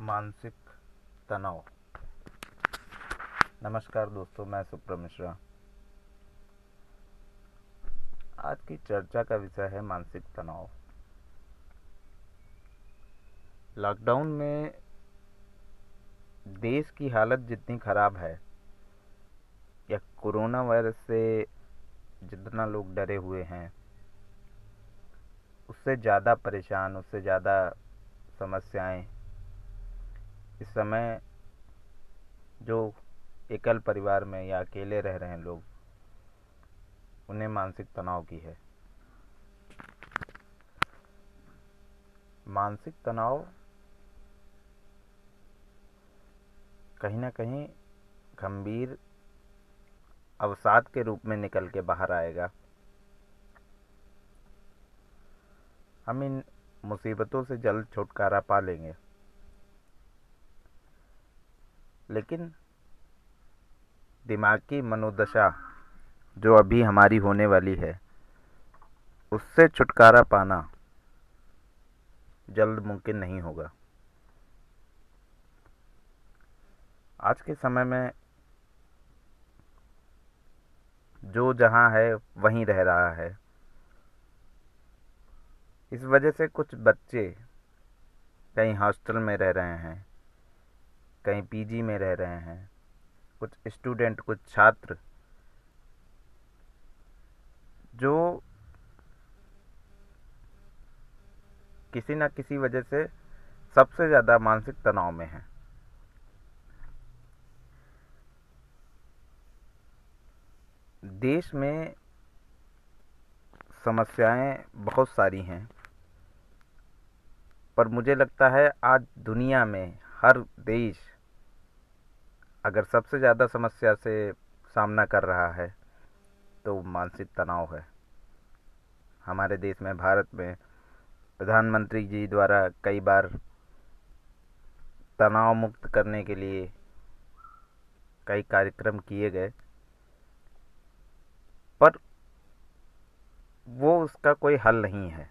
मानसिक तनाव। नमस्कार दोस्तों, मैं सुप्रम मिश्रा। आज की चर्चा का विषय है मानसिक तनाव। लॉकडाउन में देश की हालत जितनी ख़राब है, या कोरोना वायरस से जितना लोग डरे हुए हैं, उससे ज़्यादा परेशान, उससे ज़्यादा समस्याएँ इस समय जो एकल परिवार में या अकेले रह रहे हैं लोग, उन्हें मानसिक तनाव की है। मानसिक तनाव कहीं ना कहीं गंभीर अवसाद के रूप में निकल के बाहर आएगा। हम इन मुसीबतों से जल्द छुटकारा पा लेंगे। लेकिन दिमाग की मनोदशा जो अभी हमारी होने वाली है, उससे छुटकारा पाना जल्द मुमकिन नहीं होगा। आज के समय में जो जहाँ है, वहीं रह रहा है। इस वजह से कुछ बच्चे कहीं हॉस्टल में रह रहे हैं। कहीं पीजी में रह रहे हैं। कुछ स्टूडेंट, कुछ छात्र, जो किसी ना किसी वजह से सबसे ज़्यादा मानसिक तनाव में हैं। देश में समस्याएँ बहुत सारी हैं, पर मुझे लगता है आज दुनिया में हर देश अगर सबसे ज़्यादा समस्या से सामना कर रहा है तो मानसिक तनाव है। हमारे देश में, भारत में प्रधानमंत्री जी द्वारा कई बार तनाव मुक्त करने के लिए कई कार्यक्रम किए गए, पर वो उसका कोई हल नहीं है।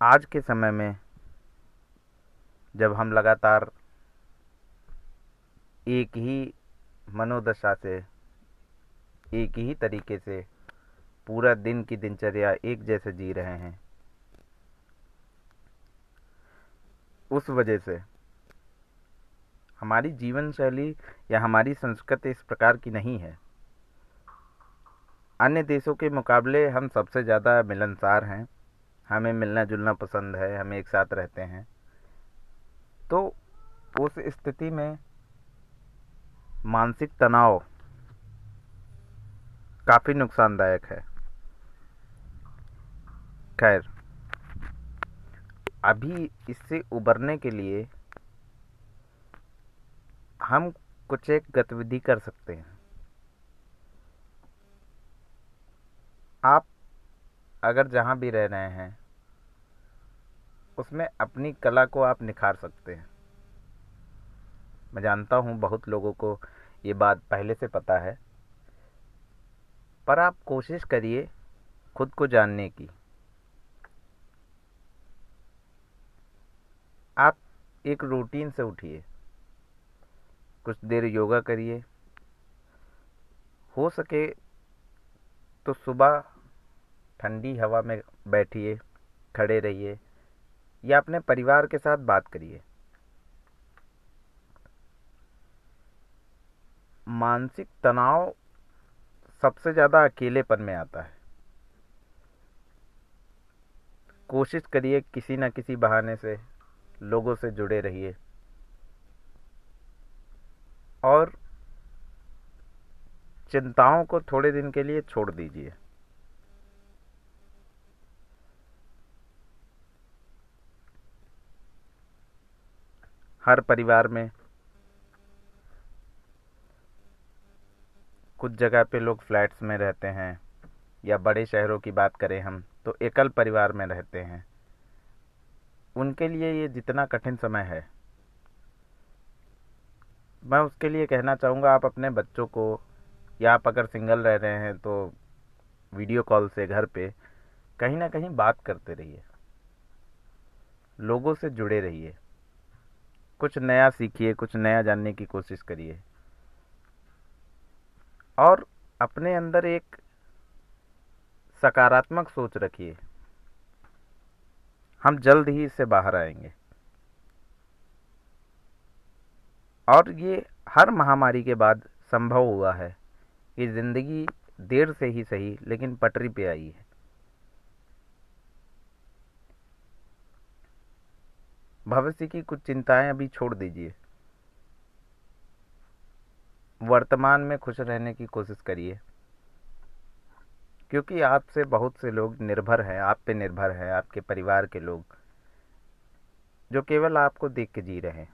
आज के समय में जब हम लगातार एक ही मनोदशा से, एक ही तरीके से पूरा दिन की दिनचर्या एक जैसे जी रहे हैं, उस वजह से हमारी जीवन शैली या हमारी संस्कृति इस प्रकार की नहीं है। अन्य देशों के मुकाबले हम सबसे ज़्यादा मिलनसार हैं। हमें मिलना जुलना पसंद है, हम एक साथ रहते हैं। तो उस स्थिति में मानसिक तनाव काफ़ी नुकसानदायक है। खैर, अभी इससे उबरने के लिए हम कुछ एक गतिविधि कर सकते हैं। आप अगर जहाँ भी रह रहे हैं उसमें अपनी कला को आप निखार सकते हैं। मैं जानता हूँ बहुत लोगों को ये बात पहले से पता है। पर आप कोशिश करिए खुद को जानने की। आप एक रूटीन से उठिए। कुछ देर योगा करिए। हो सके तो सुबह ठंडी हवा में बैठिए, खड़े रहिए। या अपने परिवार के साथ बात करिए। मानसिक तनाव सबसे ज़्यादा अकेलेपन में आता है। कोशिश करिए किसी न किसी बहाने से लोगों से जुड़े रहिए। और चिंताओं को थोड़े दिन के लिए छोड़ दीजिए। हर परिवार में कुछ जगह पे लोग फ्लैट्स में रहते हैं, या बड़े शहरों की बात करें हम तो एकल परिवार में रहते हैं। उनके लिए ये जितना कठिन समय है, मैं उसके लिए कहना चाहूँगा, आप अपने बच्चों को, या आप अगर सिंगल रह रहे हैं तो वीडियो कॉल से घर पे, कहीं ना कहीं बात करते रहिए। लोगों से जुड़े रहिए। कुछ नया सीखिए, कुछ नया जानने की कोशिश करिए। और अपने अंदर एक सकारात्मक सोच रखिए। हम जल्द ही इससे बाहर आएँगे। और ये हर महामारी के बाद संभव हुआ है कि ज़िंदगी देर से ही सही, लेकिन पटरी पे आई है। भविष्य की कुछ चिंताएँ अभी छोड़ दीजिए। वर्तमान में खुश रहने की कोशिश करिए। क्योंकि आपसे बहुत से लोग निर्भर हैं, आप पे निर्भर हैं, आपके परिवार के लोग, जो केवल आपको देख के जी रहे हैं।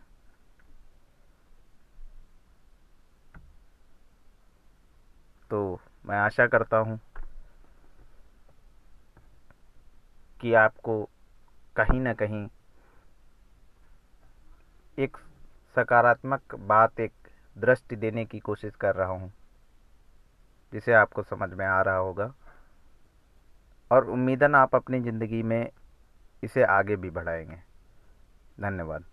तो मैं आशा करता हूँ कि आपको कहीं ना कहीं एक सकारात्मक बात, एक दृष्टि देने की कोशिश कर रहा हूँ, जिसे आपको समझ में आ रहा होगा। और उम्मीदन आप अपनी ज़िंदगी में इसे आगे भी बढ़ाएँगे। धन्यवाद।